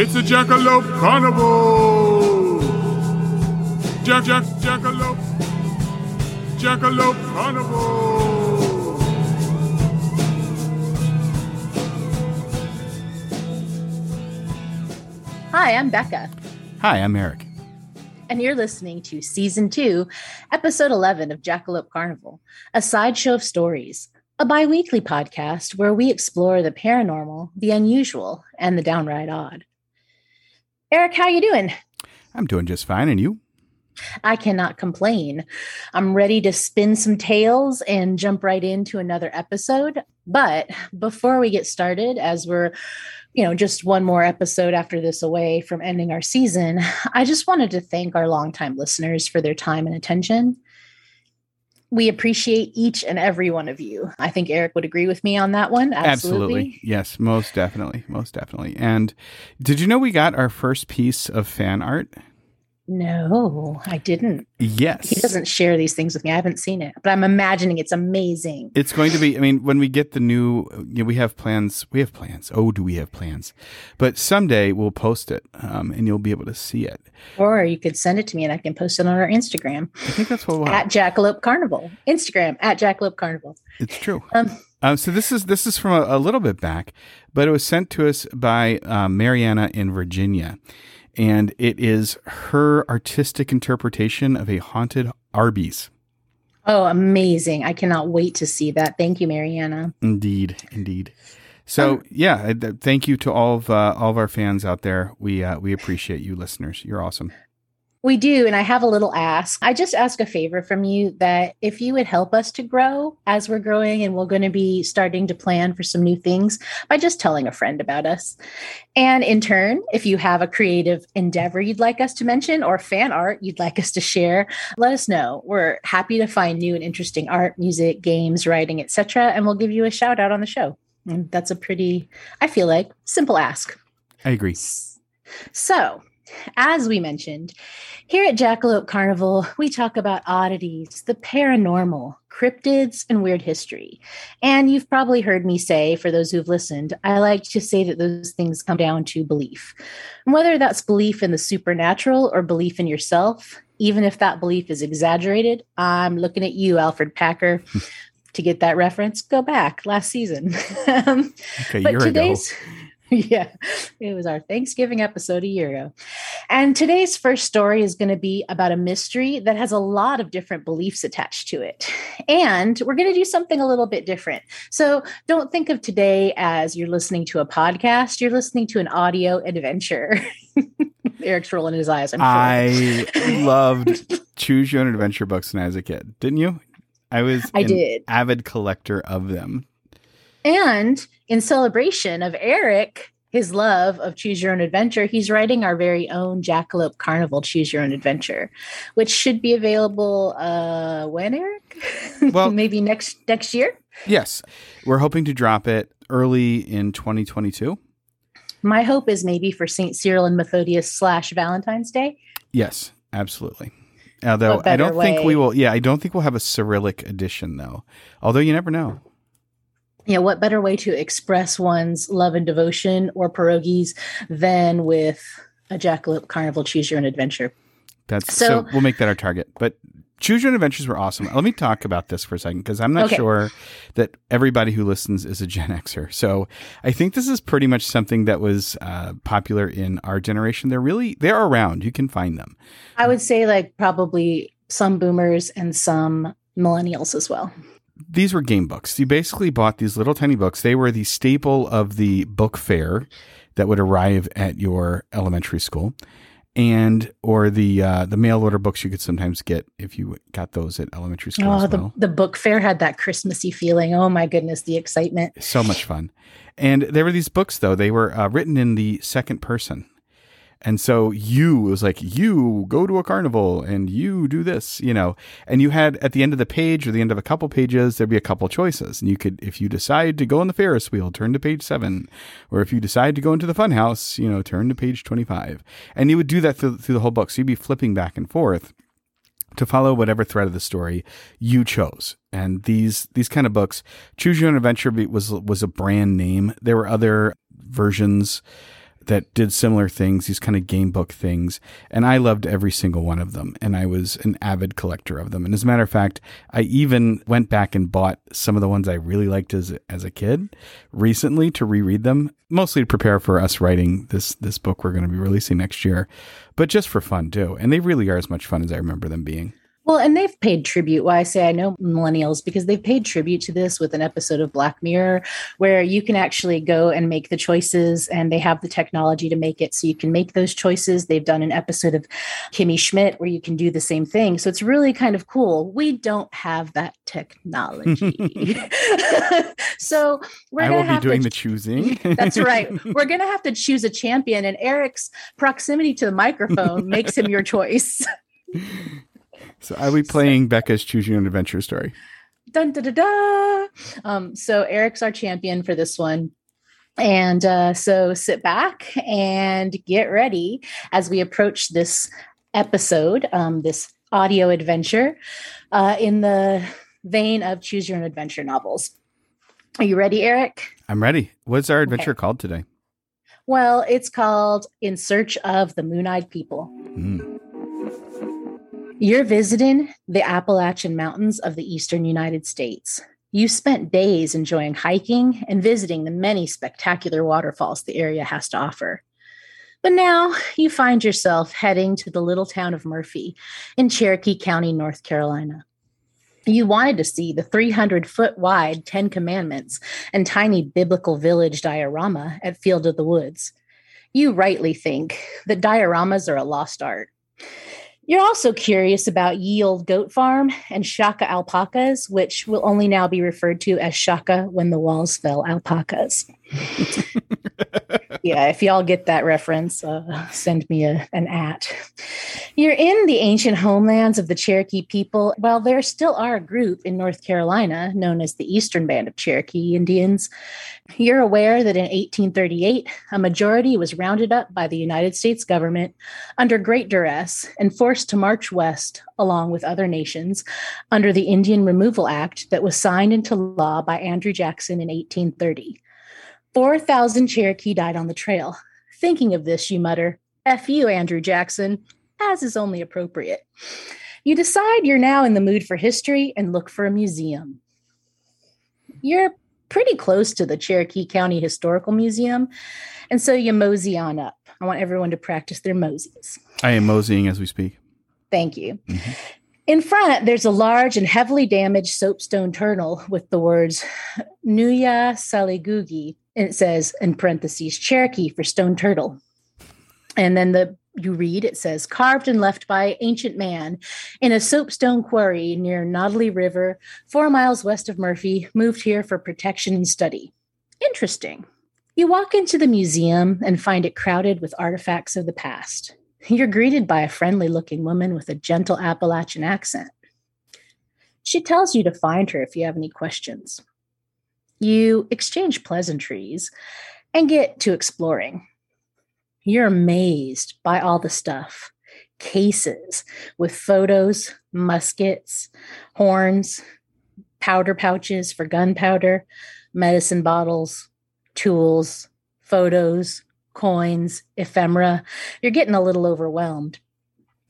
It's a Jackalope Carnival! Jack, Jack, Jackalope! Jackalope Carnival! Hi, I'm Becca, Hi, I'm Eric. and you're listening to Season 2, Episode 11 of Jackalope Carnival, a sideshow of stories, a bi weekly podcast where we explore the paranormal, the unusual, and the downright odd. Eric, how you doing? I'm doing just fine, and you? I cannot complain. I'm ready to spin some tales and jump right into another episode. But before we get started, as we're, you know, just one more episode after this away from ending our season, I just wanted to thank our longtime listeners for their time and attention. We appreciate each and every one of you. I think Eric would agree with me on that one. Absolutely. Yes, most definitely. Most definitely. And did you know we got our first piece of fan art? No, I didn't. Yes. He doesn't share these things with me. I haven't seen it, but I'm imagining it's amazing. It's going to be, I mean, when we get the new, you know, we have plans. We have plans. Oh, do we have plans? But someday we'll post it um, and you'll be able to see it. Or you could send it to me and I can post it on our Instagram I think that's what we'll at Jackalope Carnival. Instagram at Jackalope Carnival. It's true. Um, Um, so this is this is from a, a little bit back, but it was sent to us by um, Mariana in Virginia, and it is her artistic interpretation of a haunted Arby's. oh, amazing. I cannot wait to see that. Thank you, Mariana. Indeed, indeed. So Um, yeah, th- thank you to all of uh, all of our fans out there. We uh, we appreciate you, listeners. You're awesome. We do. And I have a little ask. I just ask a favor from you that if you would help us to grow as we're growing, and we're going to be starting to plan for some new things by just telling a friend about us. And in turn, if you have a creative endeavor you'd like us to mention or fan art you'd like us to share, let us know. We're happy to find new and interesting art, music, games, writing, etc. And we'll give you a shout out on the show. And that's a pretty, I feel like, simple ask. I agree. So, as we mentioned, here at Jackalope Carnival, we talk about oddities, the paranormal, cryptids, and weird history. And you've probably heard me say, for those who've listened, I like to say that those things come down to belief. And whether that's belief in the supernatural or belief in yourself, even if that belief is exaggerated, I'm looking at you, Alfred Packer. to get that reference, go back last season. Um, Okay, but year ago. yeah it was our thanksgiving episode a year ago and today's first story is going to be about a mystery that has a lot of different beliefs attached to it and we're going to do something a little bit different so don't think of today as you're listening to a podcast you're listening to an audio adventure eric's rolling his eyes i'm sure I loved Choose Your Own Adventure books when I was a kid. Didn't you? I was I an did. avid collector of them. And in celebration of Eric, his love of Choose Your Own Adventure, he's writing our very own Jackalope Carnival Choose Your Own Adventure, which should be available uh when Eric? Well- maybe next next year. Yes, we're hoping to drop it early in 2022. My hope is maybe for St. Cyril and Methodius slash Valentine's Day. Yes, absolutely. Although I don't think we will. Yeah, I don't think we'll have a Cyrillic edition though. Although you never know. Yeah, what better way to express one's love and devotion or pierogies than with a Jackalope Carnival Choose Your Own Adventure? That's so, So- we'll make that our target. But Choose Your Own Adventures were awesome. Let me talk about this for a second because I'm not Okay. sure that everybody who listens is a Gen Xer. So I think this is pretty much something that was uh, popular in our generation. They're really they're around. You can find them. I would say like probably some boomers and some millennials as well. These were game books. You basically bought these little tiny books. They were the staple of the book fair that would arrive at your elementary school, and or the uh, the mail order books you could sometimes get if you got those at elementary school Oh, the, well. the book fair had that Christmassy feeling. Oh my goodness, the excitement. So much fun. And there were these books though. They were uh, written in the second person. And so you it was like you go to a carnival and you do this, you know. And you had at the end of the page or the end of a couple pages there'd be a couple choices. And you could if you decide to go on the Ferris wheel, turn to page 7, or if you decide to go into the fun house, you know, turn to page 25. And you would do that through, through the whole book. So you'd be flipping back and forth to follow whatever thread of the story you chose. And these these kind of books, Choose Your Own Adventure was was a brand name. There were other versions that did similar things, these kind of game book things. And I loved every single one of them. And I was an avid collector of them. And as a matter of fact, I even went back and bought some of the ones I really liked as, as a kid recently to reread them, mostly to prepare for us writing this, this book we're going to be releasing next year, but just for fun too. And they really are as much fun as I remember them being. Well, and they've paid tribute. Why I say I know millennials because they've paid tribute to this with an episode of Black Mirror where you can actually go and make the choices and they have the technology to make it so you can make those choices. They've done an episode of Kimmy Schmidt where you can do the same thing. So it's really kind of cool. We don't have that technology. so we're I going will to be doing to the choosing. That's right. We're going to have to choose a champion, and Eric's proximity to the microphone makes him your choice. So I'll be playing Becca's Choose Your Own Adventure story. Dun da da da. Um, so Eric's our champion for this one. And uh, so sit back and get ready as we approach this episode, um, this audio adventure uh, in the vein of Choose Your Own Adventure novels. Are you ready, Eric? I'm ready. What's our adventure called today? Well, it's called In Search of the Moon Eyed People. Mm. You're visiting the Appalachian Mountains of the eastern United States. You spent days enjoying hiking and visiting the many spectacular waterfalls the area has to offer. But now you find yourself heading to the little town of Murphy in Cherokee County, North Carolina. You wanted to see the 300 foot wide Ten Commandments and tiny biblical village diorama at Field of the Woods. You rightly think that dioramas are a lost art. You're also curious about Ye Old Goat Farm and Shaka alpacas, which will only now be referred to as Shaka when the walls fell alpacas. yeah, if y'all get that reference, uh, send me a, an at. You're in the ancient homelands of the Cherokee people. While there still are a group in North Carolina known as the Eastern Band of Cherokee Indians, you're aware that in 1838, a majority was rounded up by the United States government under great duress and forced to march west along with other nations under the Indian Removal Act that was signed into law by Andrew Jackson in 1830. 4,000 Cherokee died on the trail. Thinking of this, you mutter, F you, Andrew Jackson, as is only appropriate. You decide you're now in the mood for history and look for a museum. You're pretty close to the Cherokee County Historical Museum, and so you mosey on up. I want everyone to practice their moseys. I am moseying as we speak. Thank you. Mm-hmm. In front, there's a large and heavily damaged soapstone turtle with the words Nuya Saligugi and it says in parentheses Cherokee for stone turtle. And then the you read it says carved and left by ancient man in a soapstone quarry near Notla River, four miles west of Murphy, moved here for protection and study. Interesting. You walk into the museum and find it crowded with artifacts of the past. You're greeted by a friendly looking woman with a gentle Appalachian accent. She tells you to find her if you have any questions. You exchange pleasantries and get to exploring. You're amazed by all the stuff cases with photos, muskets, horns, powder pouches for gunpowder, medicine bottles, tools, photos, coins, ephemera. You're getting a little overwhelmed.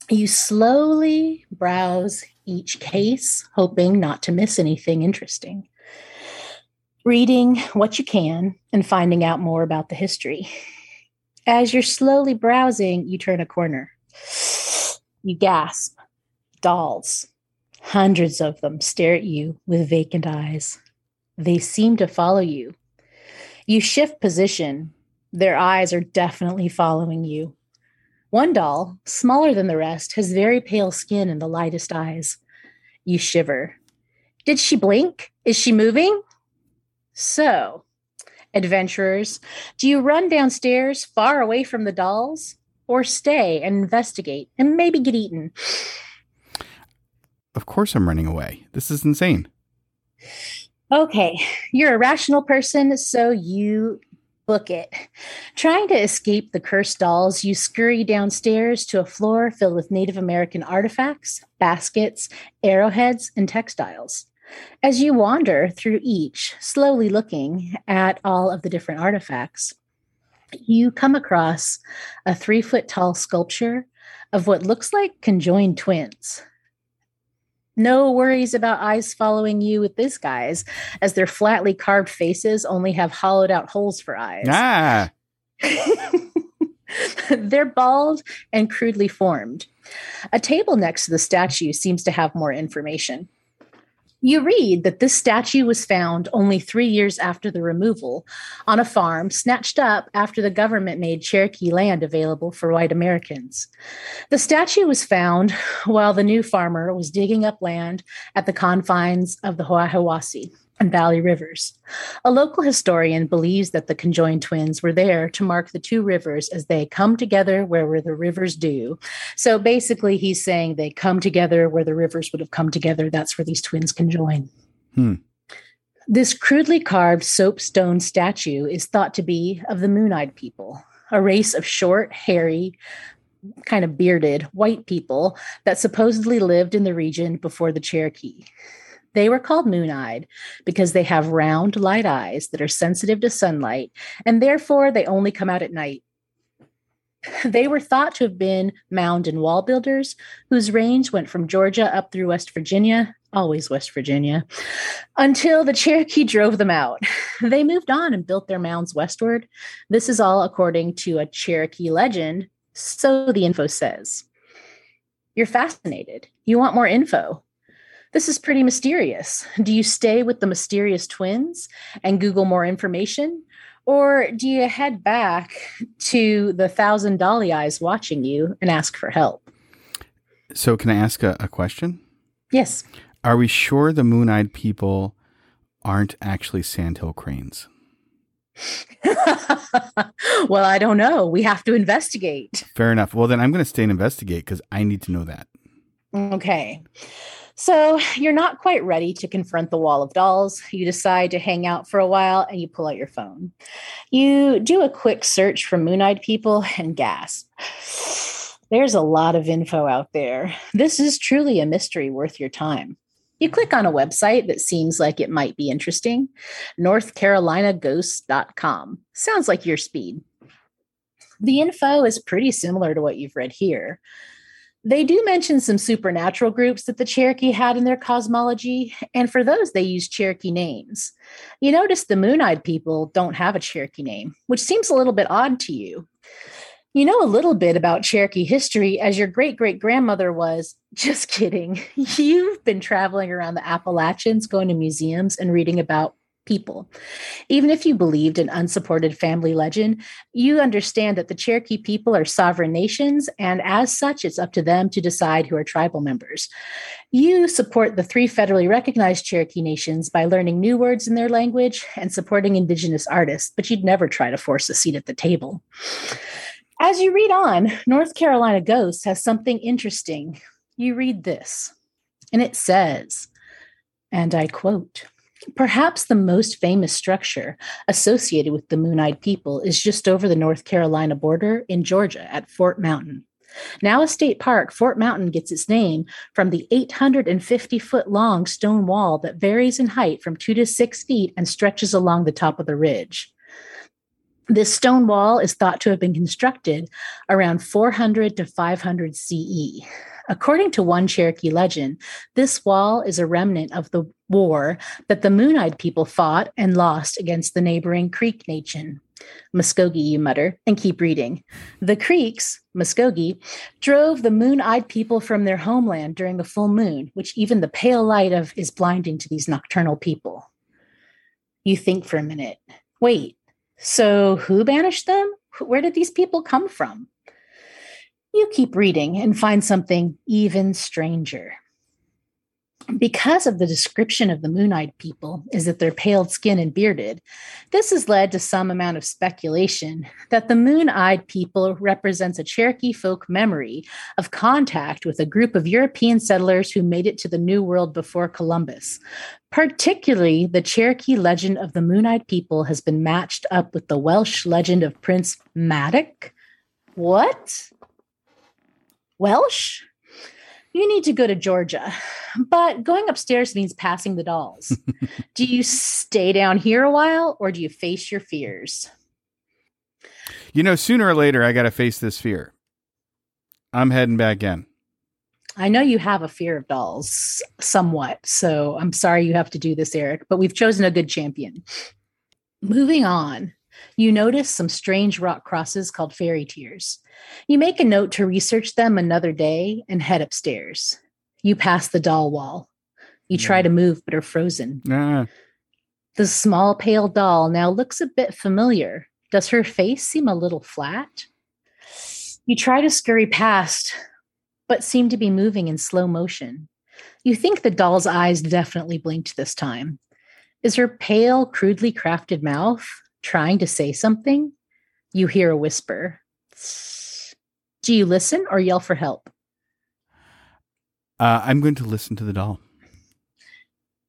You slowly browse each case, hoping not to miss anything interesting reading what you can and finding out more about the history. As you're slowly browsing, you turn a corner. You gasp. Dolls. Hundreds of them stare at you with vacant eyes. They seem to follow you. You shift position. Their eyes are definitely following you. One doll, smaller than the rest, has very pale skin and the lightest eyes. You shiver. Did she blink? Is she moving? So, adventurers, do you run downstairs far away from the dolls or stay and investigate and maybe get eaten? Of course, I'm running away. This is insane. Okay, you're a rational person, so you Book it. Trying to escape the cursed dolls, you scurry downstairs to a floor filled with Native American artifacts, baskets, arrowheads, and textiles. As you wander through each, slowly looking at all of the different artifacts, you come across a three foot tall sculpture of what looks like conjoined twins. No worries about eyes following you with this guys, as their flatly carved faces only have hollowed out holes for eyes. Ah, They're bald and crudely formed. A table next to the statue seems to have more information. You read that this statue was found only three years after the removal on a farm snatched up after the government made Cherokee land available for white Americans. The statue was found while the new farmer was digging up land at the confines of the Hiwassee and Valley Rivers. A local historian believes that the conjoined twins were there to mark the two rivers as they come together where the rivers do. So basically, he's saying they come together where the rivers would have come together. That's where these twins conjoin. Hmm. This crudely carved soapstone statue is thought to be of the Moon Eyed people, a race of short, hairy, kind of bearded white people that supposedly lived in the region before the Cherokee. They were called moon eyed because they have round, light eyes that are sensitive to sunlight, and therefore they only come out at night. They were thought to have been mound and wall builders whose range went from Georgia up through West Virginia, always West Virginia, until the Cherokee drove them out. They moved on and built their mounds westward. This is all according to a Cherokee legend, so the info says. You're fascinated. You want more info. This is pretty mysterious. Do you stay with the mysterious twins and Google more information? Or do you head back to the thousand dolly eyes watching you and ask for help? So, can I ask a, a question? Yes. Are we sure the moon eyed people aren't actually sandhill cranes? well, I don't know. We have to investigate. Fair enough. Well, then I'm going to stay and investigate because I need to know that. Okay. So you're not quite ready to confront the wall of dolls. You decide to hang out for a while and you pull out your phone. You do a quick search for moon eyed people and gasp. There's a lot of info out there. This is truly a mystery worth your time. You click on a website that seems like it might be interesting NorthCarolinaGhosts.com. Sounds like your speed. The info is pretty similar to what you've read here. They do mention some supernatural groups that the Cherokee had in their cosmology, and for those, they use Cherokee names. You notice the Moon Eyed people don't have a Cherokee name, which seems a little bit odd to you. You know a little bit about Cherokee history as your great great grandmother was. Just kidding. You've been traveling around the Appalachians, going to museums, and reading about people. Even if you believed in unsupported family legend, you understand that the Cherokee people are sovereign nations, and as such, it's up to them to decide who are tribal members. You support the three federally recognized Cherokee nations by learning new words in their language and supporting Indigenous artists, but you'd never try to force a seat at the table. As you read on, North Carolina Ghosts has something interesting. You read this, and it says, and I quote, Perhaps the most famous structure associated with the Moon Eyed people is just over the North Carolina border in Georgia at Fort Mountain. Now a state park, Fort Mountain gets its name from the 850 foot long stone wall that varies in height from two to six feet and stretches along the top of the ridge. This stone wall is thought to have been constructed around 400 to 500 CE. According to one Cherokee legend, this wall is a remnant of the war that the Moon Eyed people fought and lost against the neighboring Creek Nation. Muskogee, you mutter, and keep reading. The Creeks, Muskogee, drove the moon eyed people from their homeland during the full moon, which even the pale light of is blinding to these nocturnal people. You think for a minute. Wait, so who banished them? Where did these people come from? You keep reading and find something even stranger. Because of the description of the moon eyed people is that they're pale skinned and bearded, this has led to some amount of speculation that the moon eyed people represents a Cherokee folk memory of contact with a group of European settlers who made it to the New World before Columbus. Particularly, the Cherokee legend of the Moon Eyed People has been matched up with the Welsh legend of Prince Madoc. What? Welsh? You need to go to Georgia. But going upstairs means passing the dolls. do you stay down here a while or do you face your fears? You know, sooner or later, I got to face this fear. I'm heading back in. I know you have a fear of dolls somewhat. So I'm sorry you have to do this, Eric, but we've chosen a good champion. Moving on, you notice some strange rock crosses called fairy tears. You make a note to research them another day and head upstairs. You pass the doll wall. You try to move, but are frozen. Ah, The small, pale doll now looks a bit familiar. Does her face seem a little flat? You try to scurry past, but seem to be moving in slow motion. You think the doll's eyes definitely blinked this time. Is her pale, crudely crafted mouth trying to say something? You hear a whisper. Do you listen or yell for help? uh, I'm going to listen to the doll.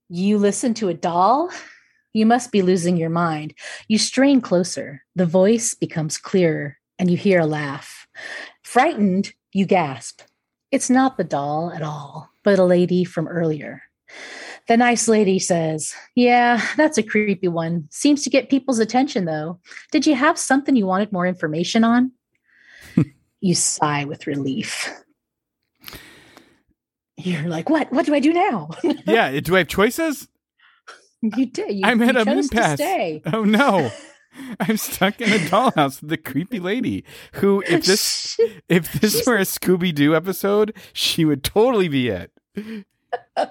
You listen to a doll? You must be losing your mind. You strain closer. The voice becomes clearer, and you hear a laugh. Frightened, you gasp. It's not the doll at all, but a lady from earlier. The nice lady says, Yeah, that's a creepy one. Seems to get people's attention, though. Did you have something you wanted more information on? you sigh with relief. You're like, What? What do I do now? Yeah, eh, do I have choices? you did. You, I'm at a moon pass. Oh no. I'm stuck in a dollhouse with the creepy lady who if this if this were a Scooby Doo episode, she would totally be it.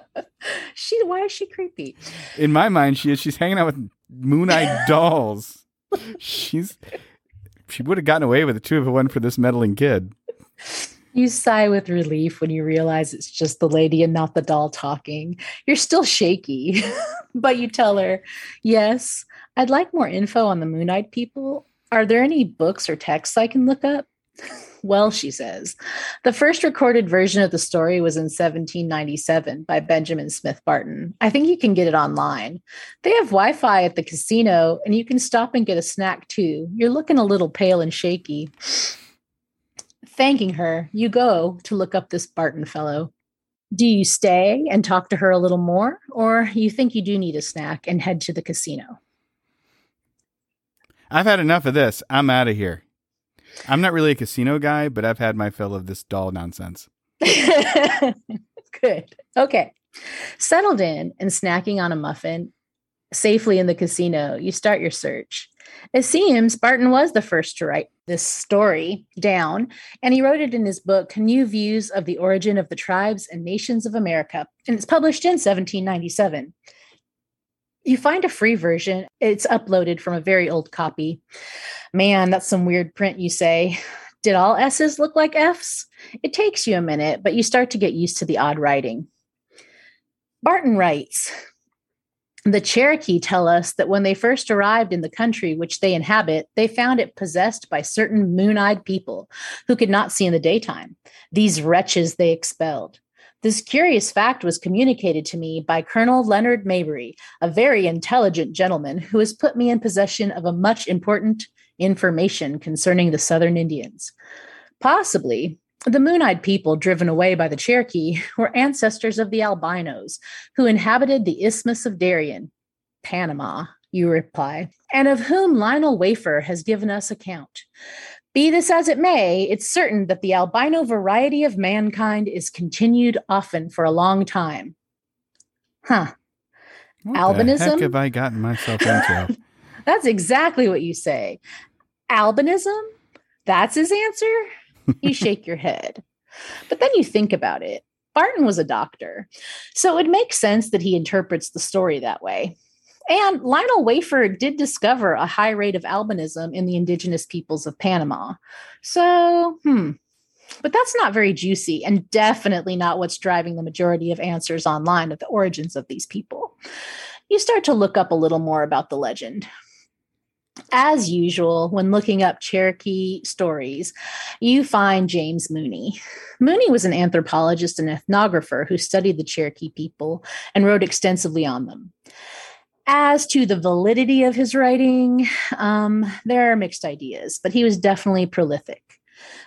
she why is she creepy? In my mind, she is she's hanging out with moon-eyed dolls. She's she would have gotten away with it too if it wasn't for this meddling kid. You sigh with relief when you realize it's just the lady and not the doll talking. You're still shaky, but you tell her, Yes, I'd like more info on the Moon Eyed people. Are there any books or texts I can look up? Well, she says, the first recorded version of the story was in 1797 by Benjamin Smith Barton. I think you can get it online. They have Wi Fi at the casino, and you can stop and get a snack too. You're looking a little pale and shaky. Thanking her, you go to look up this Barton fellow. Do you stay and talk to her a little more, or you think you do need a snack and head to the casino? I've had enough of this. I'm out of here. I'm not really a casino guy, but I've had my fill of this doll nonsense. Good. Okay. Settled in and snacking on a muffin safely in the casino, you start your search. It seems Barton was the first to write this story down, and he wrote it in his book, New Views of the Origin of the Tribes and Nations of America, and it's published in 1797. You find a free version. It's uploaded from a very old copy. Man, that's some weird print, you say. Did all S's look like F's? It takes you a minute, but you start to get used to the odd writing. Barton writes The Cherokee tell us that when they first arrived in the country which they inhabit, they found it possessed by certain moon eyed people who could not see in the daytime. These wretches they expelled. This curious fact was communicated to me by Colonel Leonard Marbury, a very intelligent gentleman who has put me in possession of a much important information concerning the Southern Indians. Possibly, the Moon Eyed people driven away by the Cherokee were ancestors of the albinos who inhabited the Isthmus of Darien, Panama, you reply, and of whom Lionel Wafer has given us account. Be this as it may, it's certain that the albino variety of mankind is continued often for a long time. Huh. What the Albinism? heck have I gotten myself into? That's exactly what you say. Albinism? That's his answer? You shake your head. But then you think about it. Barton was a doctor. So it makes sense that he interprets the story that way. And Lionel Wafer did discover a high rate of albinism in the indigenous peoples of Panama. So, hmm. But that's not very juicy and definitely not what's driving the majority of answers online of the origins of these people. You start to look up a little more about the legend. As usual, when looking up Cherokee stories, you find James Mooney. Mooney was an anthropologist and ethnographer who studied the Cherokee people and wrote extensively on them. As to the validity of his writing, um, there are mixed ideas, but he was definitely prolific.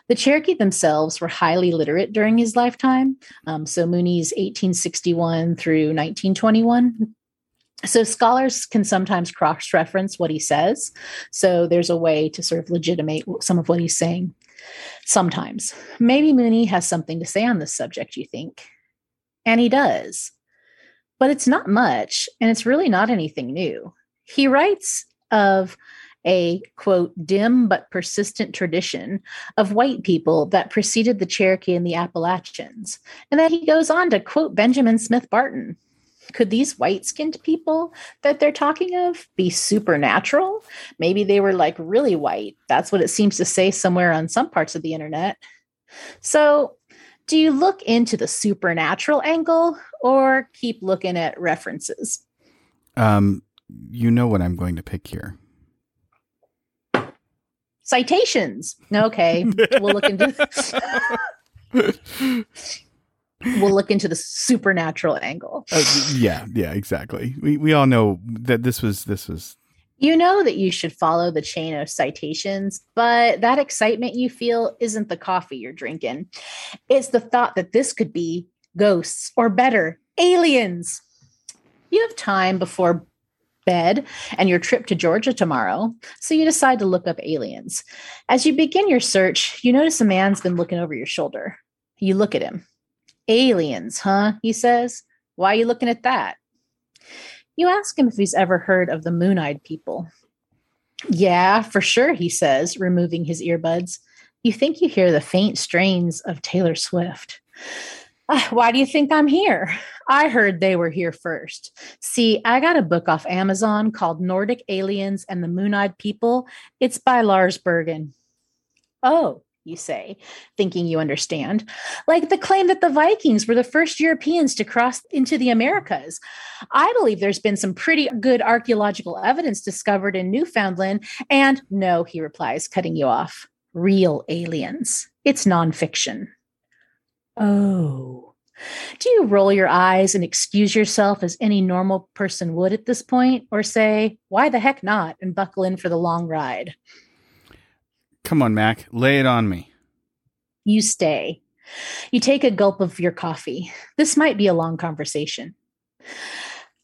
The Cherokee themselves were highly literate during his lifetime. Um, so Mooney's 1861 through 1921. So scholars can sometimes cross reference what he says. So there's a way to sort of legitimate some of what he's saying. Sometimes. Maybe Mooney has something to say on this subject, you think? And he does. But it's not much, and it's really not anything new. He writes of a quote dim but persistent tradition of white people that preceded the Cherokee and the Appalachians. And then he goes on to quote Benjamin Smith Barton. Could these white skinned people that they're talking of be supernatural? Maybe they were like really white. That's what it seems to say somewhere on some parts of the internet. So, do you look into the supernatural angle or keep looking at references? Um, you know what I'm going to pick here citations. Okay, we'll look into we'll look into the supernatural angle. Uh, yeah, yeah, exactly. We we all know that this was this was you know that you should follow the chain of citations, but that excitement you feel isn't the coffee you're drinking. It's the thought that this could be ghosts or better, aliens. You have time before bed and your trip to Georgia tomorrow, so you decide to look up aliens. As you begin your search, you notice a man's been looking over your shoulder. You look at him. Aliens, huh? He says. Why are you looking at that? You ask him if he's ever heard of the moon eyed people. Yeah, for sure, he says, removing his earbuds. You think you hear the faint strains of Taylor Swift. Uh, why do you think I'm here? I heard they were here first. See, I got a book off Amazon called Nordic Aliens and the Moon Eyed People. It's by Lars Bergen. Oh, you say, thinking you understand. Like the claim that the Vikings were the first Europeans to cross into the Americas. I believe there's been some pretty good archaeological evidence discovered in Newfoundland. And no, he replies, cutting you off. Real aliens. It's nonfiction. Oh. Do you roll your eyes and excuse yourself as any normal person would at this point, or say, why the heck not, and buckle in for the long ride? Come on, Mac, lay it on me. You stay. You take a gulp of your coffee. This might be a long conversation.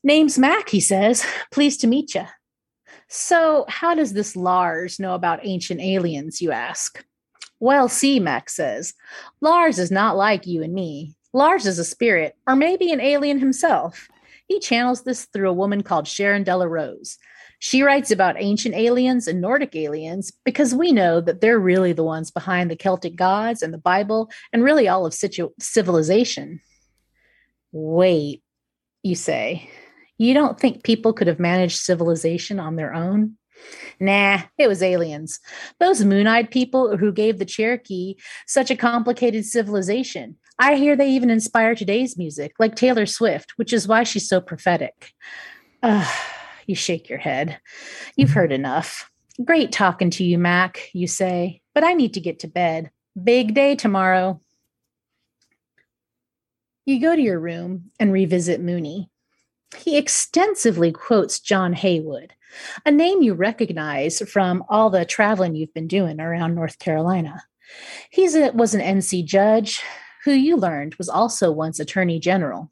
Name's Mac, he says. Pleased to meet you. So, how does this Lars know about ancient aliens, you ask? Well, see, Mac says, Lars is not like you and me. Lars is a spirit, or maybe an alien himself. He channels this through a woman called Sharon Delarose. She writes about ancient aliens and Nordic aliens because we know that they're really the ones behind the Celtic gods and the Bible and really all of situ- civilization. Wait, you say, you don't think people could have managed civilization on their own? Nah, it was aliens. Those moon eyed people who gave the Cherokee such a complicated civilization. I hear they even inspire today's music, like Taylor Swift, which is why she's so prophetic. Uh, you shake your head. You've heard enough. Great talking to you, Mac, you say, but I need to get to bed. Big day tomorrow. You go to your room and revisit Mooney. He extensively quotes John Haywood, a name you recognize from all the traveling you've been doing around North Carolina. He was an NC judge who you learned was also once attorney general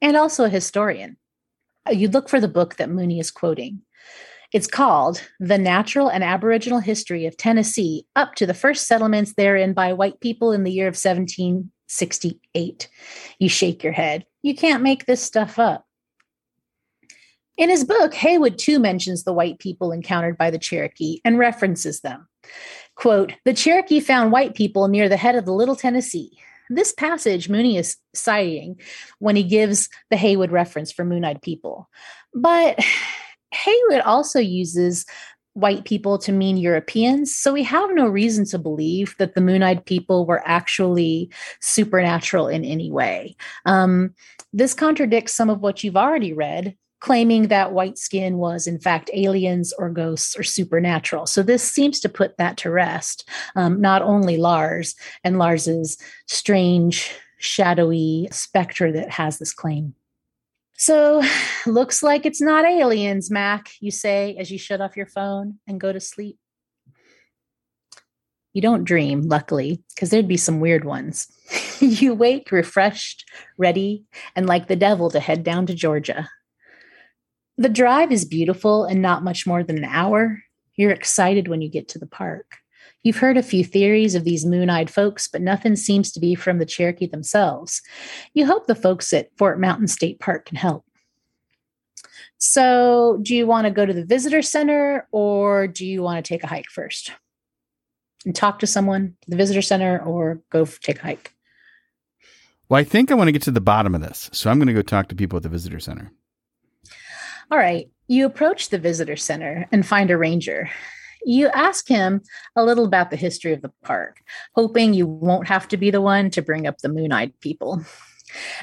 and also a historian. You look for the book that Mooney is quoting. It's called The Natural and Aboriginal History of Tennessee Up to the First Settlements Therein by White People in the Year of 1768. You shake your head. You can't make this stuff up. In his book, Haywood too mentions the white people encountered by the Cherokee and references them. Quote, the Cherokee found white people near the head of the Little Tennessee. This passage Mooney is citing when he gives the Haywood reference for moon eyed people. But Haywood also uses white people to mean Europeans. So we have no reason to believe that the moon eyed people were actually supernatural in any way. Um, this contradicts some of what you've already read claiming that white skin was, in fact, aliens or ghosts or supernatural. So this seems to put that to rest. Um, not only Lars and Lars's strange, shadowy specter that has this claim. So, looks like it's not aliens, Mac, you say as you shut off your phone and go to sleep. You don't dream, luckily, because there'd be some weird ones. you wake refreshed, ready, and like the devil to head down to Georgia. The drive is beautiful and not much more than an hour. You're excited when you get to the park. You've heard a few theories of these moon eyed folks, but nothing seems to be from the Cherokee themselves. You hope the folks at Fort Mountain State Park can help. So, do you want to go to the visitor center or do you want to take a hike first? and talk to someone, the visitor center, or go take a hike? Well, I think I want to get to the bottom of this. So I'm going to go talk to people at the visitor center. All right. You approach the visitor center and find a ranger. You ask him a little about the history of the park, hoping you won't have to be the one to bring up the moon eyed people.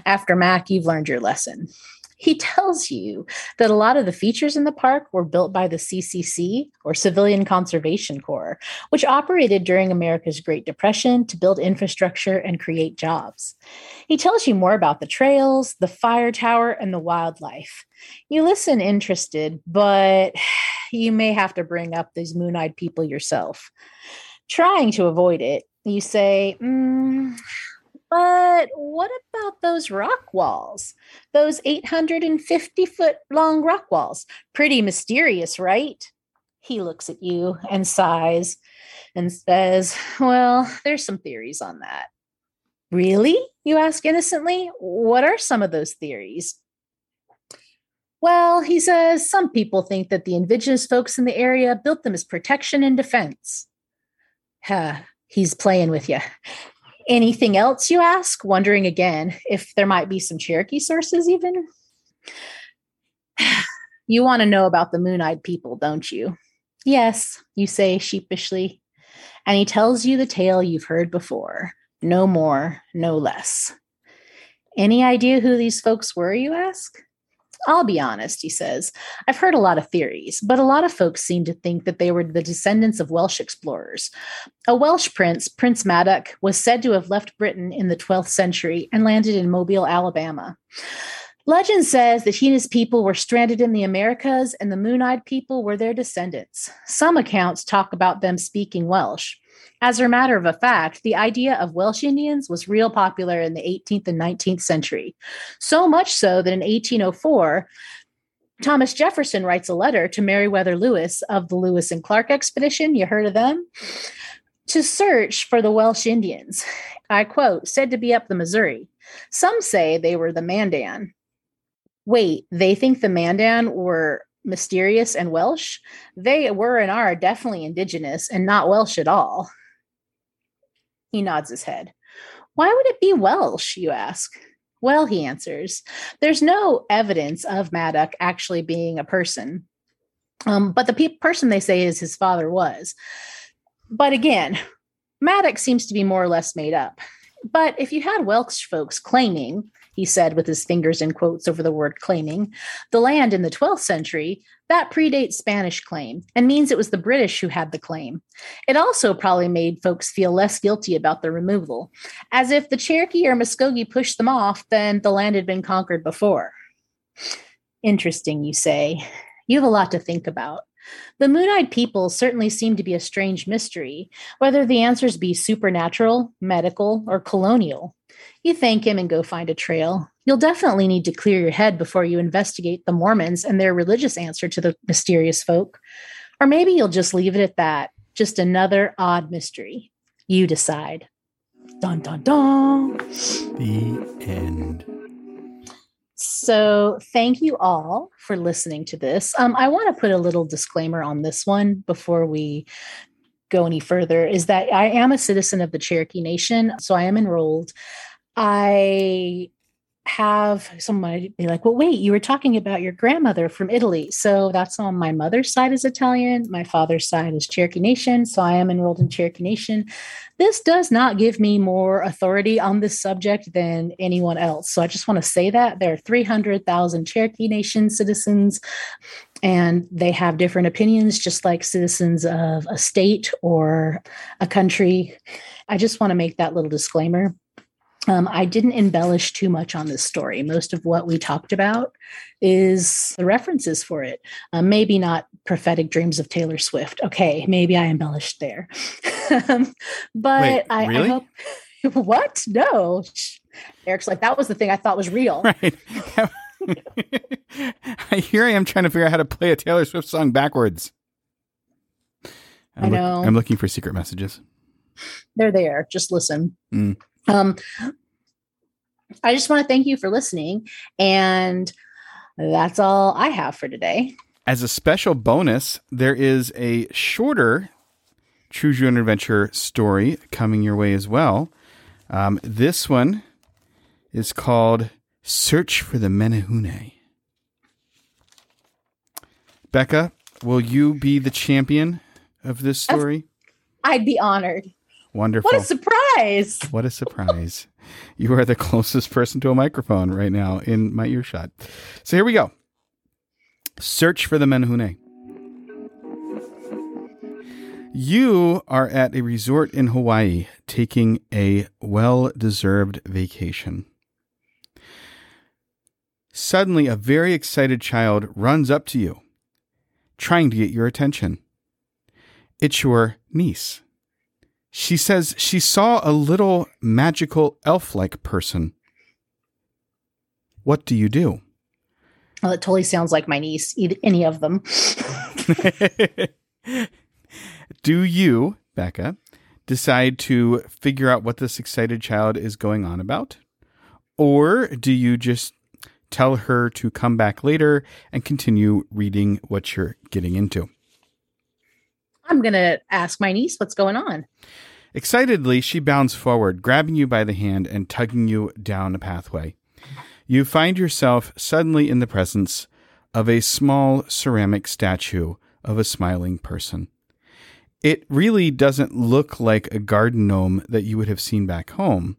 After Mac, you've learned your lesson he tells you that a lot of the features in the park were built by the CCC or Civilian Conservation Corps, which operated during America's Great Depression to build infrastructure and create jobs. He tells you more about the trails, the fire tower, and the wildlife. You listen interested, but you may have to bring up these moon eyed people yourself. Trying to avoid it, you say, mm, but what about those rock walls? Those 850 foot long rock walls? Pretty mysterious, right? He looks at you and sighs and says, Well, there's some theories on that. Really? You ask innocently. What are some of those theories? Well, he says some people think that the indigenous folks in the area built them as protection and defense. Huh, he's playing with you. Anything else you ask? Wondering again if there might be some Cherokee sources, even. You want to know about the moon eyed people, don't you? Yes, you say sheepishly. And he tells you the tale you've heard before no more, no less. Any idea who these folks were, you ask? I'll be honest, he says. I've heard a lot of theories, but a lot of folks seem to think that they were the descendants of Welsh explorers. A Welsh prince, Prince Madoc, was said to have left Britain in the 12th century and landed in Mobile, Alabama. Legend says that he and his people were stranded in the Americas and the Moon Eyed people were their descendants. Some accounts talk about them speaking Welsh. As a matter of fact, the idea of Welsh Indians was real popular in the 18th and 19th century. So much so that in 1804, Thomas Jefferson writes a letter to Meriwether Lewis of the Lewis and Clark expedition. You heard of them? To search for the Welsh Indians. I quote, said to be up the Missouri. Some say they were the Mandan. Wait, they think the Mandan were mysterious and Welsh? They were and are definitely indigenous and not Welsh at all. He nods his head. Why would it be Welsh, you ask? Well, he answers, there's no evidence of Madoc actually being a person. Um, but the pe- person they say is his father was. But again, Madoc seems to be more or less made up. But if you had Welsh folks claiming he said with his fingers in quotes over the word claiming, the land in the 12th century, that predates Spanish claim and means it was the British who had the claim. It also probably made folks feel less guilty about the removal, as if the Cherokee or Muskogee pushed them off, then the land had been conquered before. Interesting, you say. You have a lot to think about. The moon eyed people certainly seem to be a strange mystery, whether the answers be supernatural, medical, or colonial. You thank him and go find a trail. You'll definitely need to clear your head before you investigate the Mormons and their religious answer to the mysterious folk. Or maybe you'll just leave it at that. Just another odd mystery. You decide. Dun dun dun. The end. So, thank you all for listening to this. Um, I want to put a little disclaimer on this one before we go any further is that I am a citizen of the Cherokee Nation, so I am enrolled. I have someone be like, well, wait, you were talking about your grandmother from Italy. So that's on my mother's side is Italian. My father's side is Cherokee Nation. So I am enrolled in Cherokee Nation. This does not give me more authority on this subject than anyone else. So I just want to say that there are 300,000 Cherokee Nation citizens and they have different opinions, just like citizens of a state or a country. I just want to make that little disclaimer. Um, I didn't embellish too much on this story. Most of what we talked about is the references for it. Um, maybe not prophetic dreams of Taylor Swift. Okay, maybe I embellished there. but Wait, I, really? I hope. What? No. Eric's like, that was the thing I thought was real. Right. Here I am trying to figure out how to play a Taylor Swift song backwards. I'm I look- know. I'm looking for secret messages. They're there. Just listen. Mm. Um, I just want to thank you for listening. And that's all I have for today. As a special bonus, there is a shorter Choose Your Own Adventure story coming your way as well. Um, this one is called Search for the Menehune. Becca, will you be the champion of this story? I'd be honored. Wonderful. What a surprise. What a surprise. you are the closest person to a microphone right now in my earshot. So here we go. Search for the Menehune. You are at a resort in Hawaii taking a well deserved vacation. Suddenly, a very excited child runs up to you, trying to get your attention. It's your niece. She says she saw a little magical elf like person. What do you do? Well, it totally sounds like my niece, either, any of them. do you, Becca, decide to figure out what this excited child is going on about? Or do you just tell her to come back later and continue reading what you're getting into? I'm going to ask my niece what's going on. Excitedly, she bounds forward, grabbing you by the hand and tugging you down a pathway. You find yourself suddenly in the presence of a small ceramic statue of a smiling person. It really doesn't look like a garden gnome that you would have seen back home.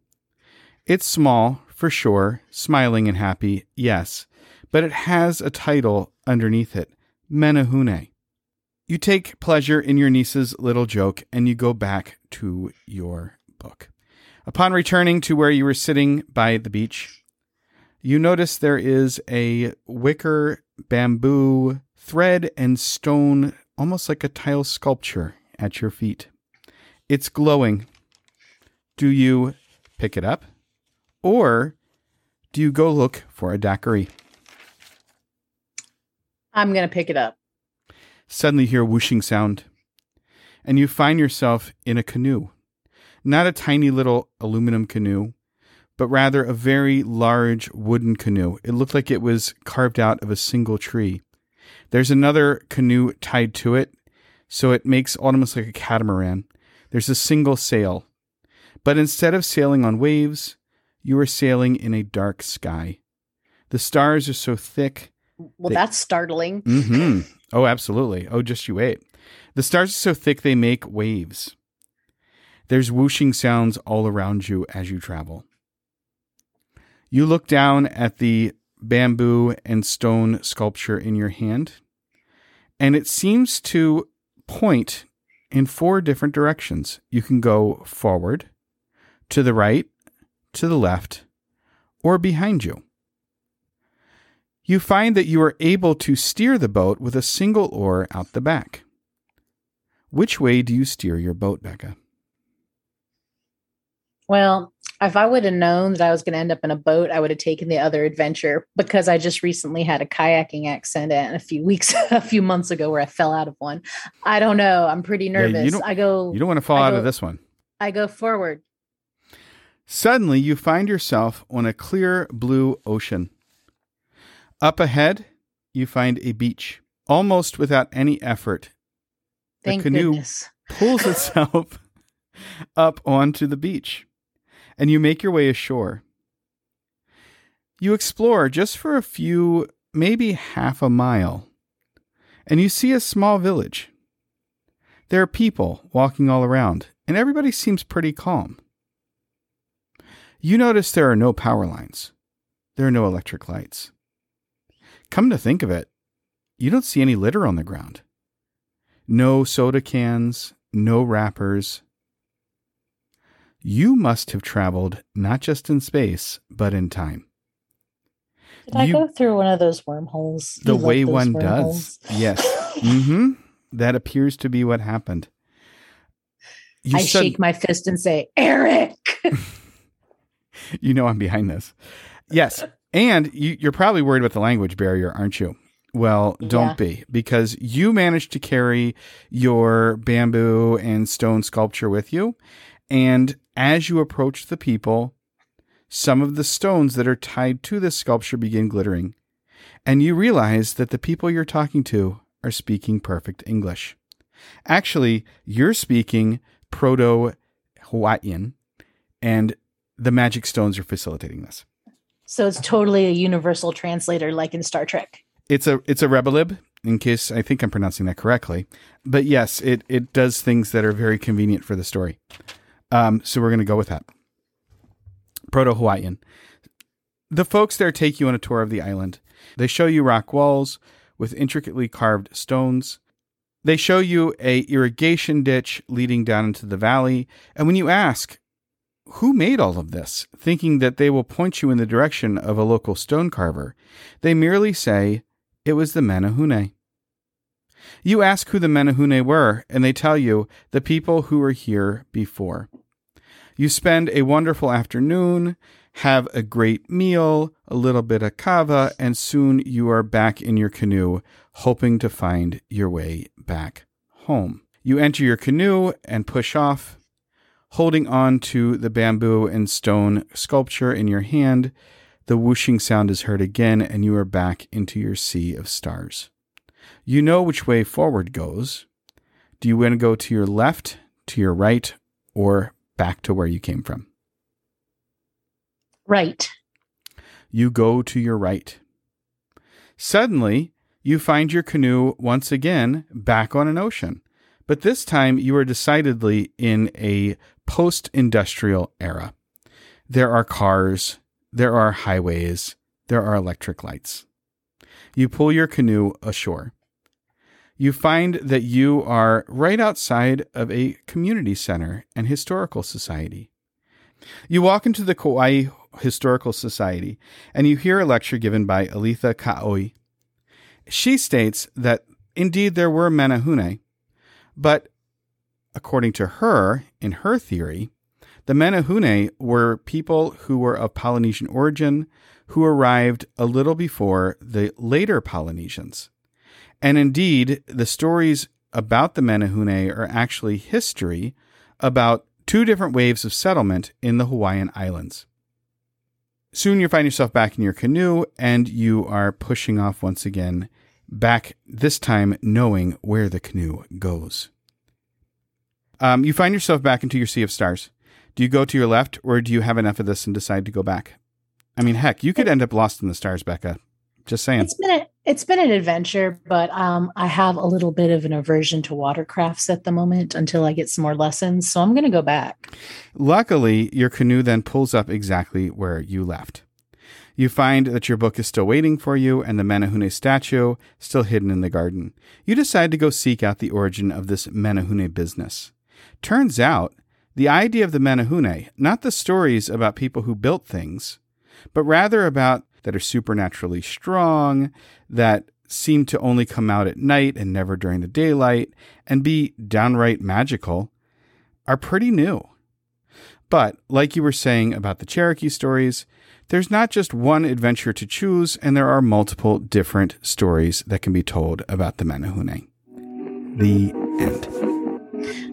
It's small, for sure, smiling and happy, yes, but it has a title underneath it Menehune. You take pleasure in your niece's little joke and you go back to your book. Upon returning to where you were sitting by the beach, you notice there is a wicker, bamboo, thread, and stone, almost like a tile sculpture at your feet. It's glowing. Do you pick it up? Or do you go look for a daiquiri? I'm going to pick it up. Suddenly hear a whooshing sound, and you find yourself in a canoe. Not a tiny little aluminum canoe, but rather a very large wooden canoe. It looked like it was carved out of a single tree. There's another canoe tied to it, so it makes almost like a catamaran. There's a single sail. But instead of sailing on waves, you are sailing in a dark sky. The stars are so thick Well, They- that's startling. hmm Oh, absolutely. Oh, just you wait. The stars are so thick they make waves. There's whooshing sounds all around you as you travel. You look down at the bamboo and stone sculpture in your hand, and it seems to point in four different directions. You can go forward, to the right, to the left, or behind you you find that you are able to steer the boat with a single oar out the back. Which way do you steer your boat, Becca? Well, if I would have known that I was going to end up in a boat, I would have taken the other adventure because I just recently had a kayaking accident a few weeks, a few months ago where I fell out of one. I don't know. I'm pretty nervous. don't- I go, You don't want to fall I out of this one. I go forward. Suddenly, you find yourself on a clear blue ocean. Up ahead, you find a beach. Almost without any effort, The Thank canoe- goodness. pulls itself up onto the beach, and you make your way ashore. You explore just for a few, maybe half a mile, and you see a small village. There are people walking all around, and everybody seems pretty calm. You notice there are no power lines. There are no electric lights. Come to think of it, you don't see any litter on the ground. No soda cans, no wrappers. You must have traveled not just in space, but in time. Did I go through one of those wormholes? The You way one wormholes. does. Yes. mm-hmm. That appears to be what happened. You I said- shake my fist and say, Eric. you know I'm behind this. Yes. And you, you're probably worried about the language barrier, aren't you? Well, don't Yeah. be, because you managed to carry your bamboo and stone sculpture with you. And as you approach the people, some of the stones that are tied to this sculpture begin glittering. And you realize that the people you're talking to are speaking perfect English. Actually, you're speaking Proto Hawaiian, and the magic stones are facilitating this. So it's totally a universal translator like in Star Trek. It's a it's a Rebelib, in case I think I'm pronouncing that correctly. But yes, it it does things that are very convenient for the story. Um, so we're gonna go with that. Proto Hawaiian. The folks there take you on a tour of the island. They show you rock walls with intricately carved stones. They show you a irrigation ditch leading down into the valley, and when you ask who made all of this, thinking that they will point you in the direction of a local stone carver, they merely say it was the Menehune. You ask who the Menehune were, and they tell you the people who were here before. You spend a wonderful afternoon, have a great meal, a little bit of kava, and soon you are back in your canoe, hoping to find your way back home. You enter your canoe and push off, holding on to the bamboo and stone sculpture in your hand. The whooshing sound is heard again, and you are back into your sea of stars. You know which way forward goes. Do you want to go to your left, to your right, or back to where you came from? Right. You go to your right. Suddenly, you find your canoe once again back on an ocean, but this time you are decidedly in a post industrial era. There are cars, there are highways, there are electric lights. You pull your canoe ashore. You find that you are right outside of a community center and historical society. You walk into the Kauai Historical Society and you hear a lecture given by Aletha Kaohi. She states that indeed there were Manahune, but according to her, in her theory, the Menehune were people who were of Polynesian origin who arrived a little before the later Polynesians. And indeed, the stories about the Menehune are actually history about two different waves of settlement in the Hawaiian Islands. Soon you find yourself back in your canoe and you are pushing off once again, back this time knowing where the canoe goes. Um, you find yourself back into your sea of stars. Do you go to your left or do you have enough of this and decide to go back? I mean, heck, you could end up lost in the stars, Becca. Just saying. It's been a, it's been an adventure, but um, I have a little bit of an aversion to watercrafts at the moment until I get some more lessons. So I'm going to go back. Luckily, your canoe then pulls up exactly where you left. You find that your book is still waiting for you and the Menehune statue still hidden in the garden. You decide to go seek out the origin of this Menehune business. Turns out, the idea of the Menehune, not the stories about people who built things, but rather about that are supernaturally strong, that seem to only come out at night and never during the daylight, and be downright magical, are pretty new. But, like you were saying about the Cherokee stories, there's not just one adventure to choose, and there are multiple different stories that can be told about the Menehune. The end.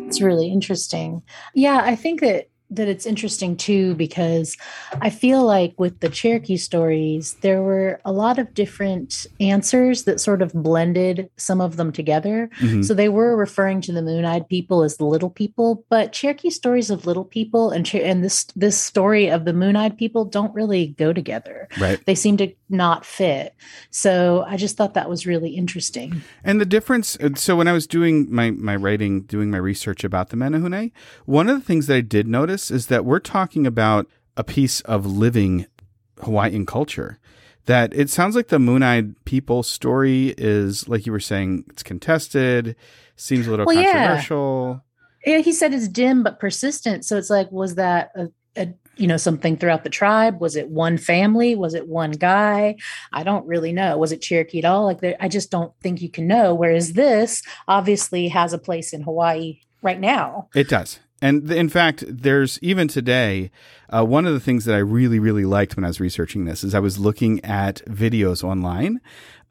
It's really interesting. Yeah, I think that that it's interesting too because I feel like with the Cherokee stories, there were a lot of different answers that sort of blended some of them together. Mhm. So they were referring to the Moon-eyed people as the little people, but Cherokee stories of little people and and this this story of the Moon-eyed people don't really go together. Right. They seem to not fit. So I just thought that was really interesting. And the difference, uh, so when I was doing my, my writing, doing my research about the Menehune, one of the things that I did notice is that we're talking about a piece of living Hawaiian culture. That it sounds like the Moon Eyed People story is, like you were saying, it's contested, seems a little Well, yeah. controversial. Yeah, he said it's dim but persistent. So it's like, was that a, a you know something throughout the tribe? Was it one family? Was it one guy? I don't really know. Was it Cherokee at all? Like, there, I just don't think you can know. Whereas this obviously has a place in Hawaii right now. It does. And in fact, there's even today, uh, one of the things that I really, really liked when I was researching this is I was looking at videos online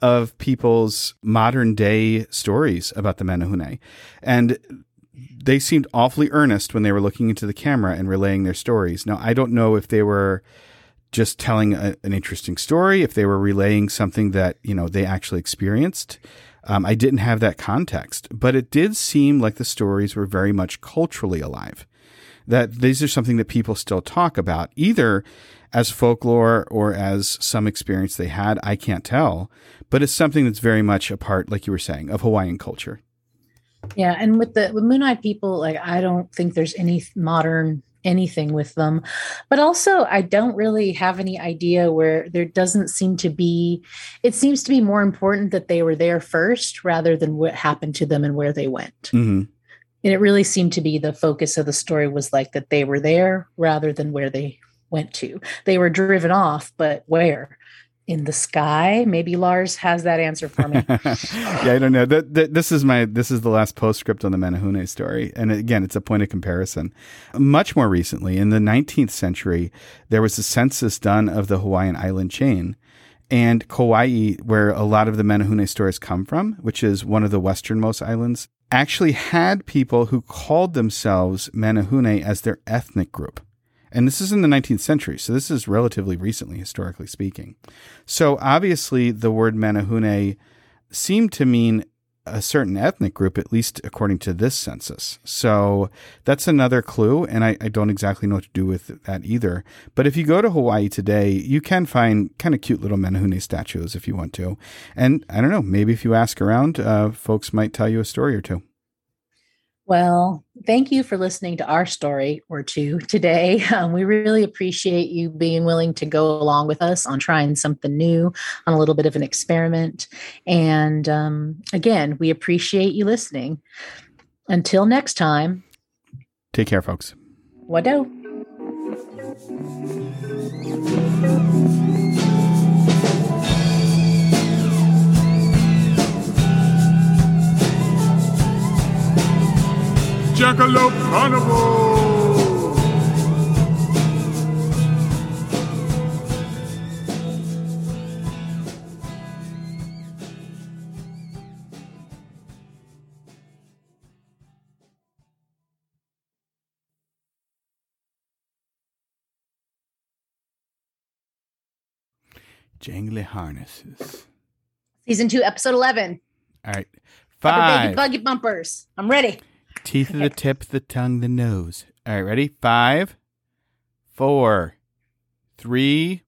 of people's modern day stories about the Menehune. And they seemed awfully earnest when they were looking into the camera and relaying their stories. Now, I don't know if they were just telling a, an interesting story, if they were relaying something that, you know, they actually experienced. Um, I didn't have that context, but it did seem like the stories were very much culturally alive. That these are something that people still talk about, either as folklore or as some experience they had. I can't tell, but it's something that's very much a part, like you were saying, of Hawaiian culture. Yeah, and with the with Moon Eyed people, like I don't think there's any modern anything with them. But also I don't really have any idea where there doesn't seem to be it seems to be more important that they were there first rather than what happened to them and where they went. hmm And it really seemed to be the focus of the story was like that they were there rather than where they went to. They were driven off, but where? In the sky? Maybe Lars has that answer for me. yeah, I don't know. That, that this is my this is the last postscript on the manahune story, and again, it's a point of comparison. Much more recently, in the 19th century, there was a census done of the Hawaiian island chain, and Kauai, where a lot of the manahune stories come from, which is one of the westernmost islands, actually had people who called themselves manahune as their ethnic group. And this is in the 19th century, so this is relatively recently, historically speaking. So obviously, the word Menehune seemed to mean a certain ethnic group, at least according to this census. So that's another clue, and I, I don't exactly know what to do with that either. But if you go to Hawaii today, you can find kind of cute little Menehune statues if you want to. And I don't know, maybe if you ask around, uh, folks might tell you a story or two. Well, thank you for listening to our story or two today. Um, we really appreciate you being willing to go along with us on trying something new, on a little bit of an experiment. And um, again, we appreciate you listening. Until next time, Take care, folks. wado. Jackalope Carnival! Jangly harnesses. Season two, episode 11. All right. Rubber Baby Five. Buggy Bumpers. I'm ready. Teeth of the tip, the tongue, the nose. All right, ready? Five, four, three,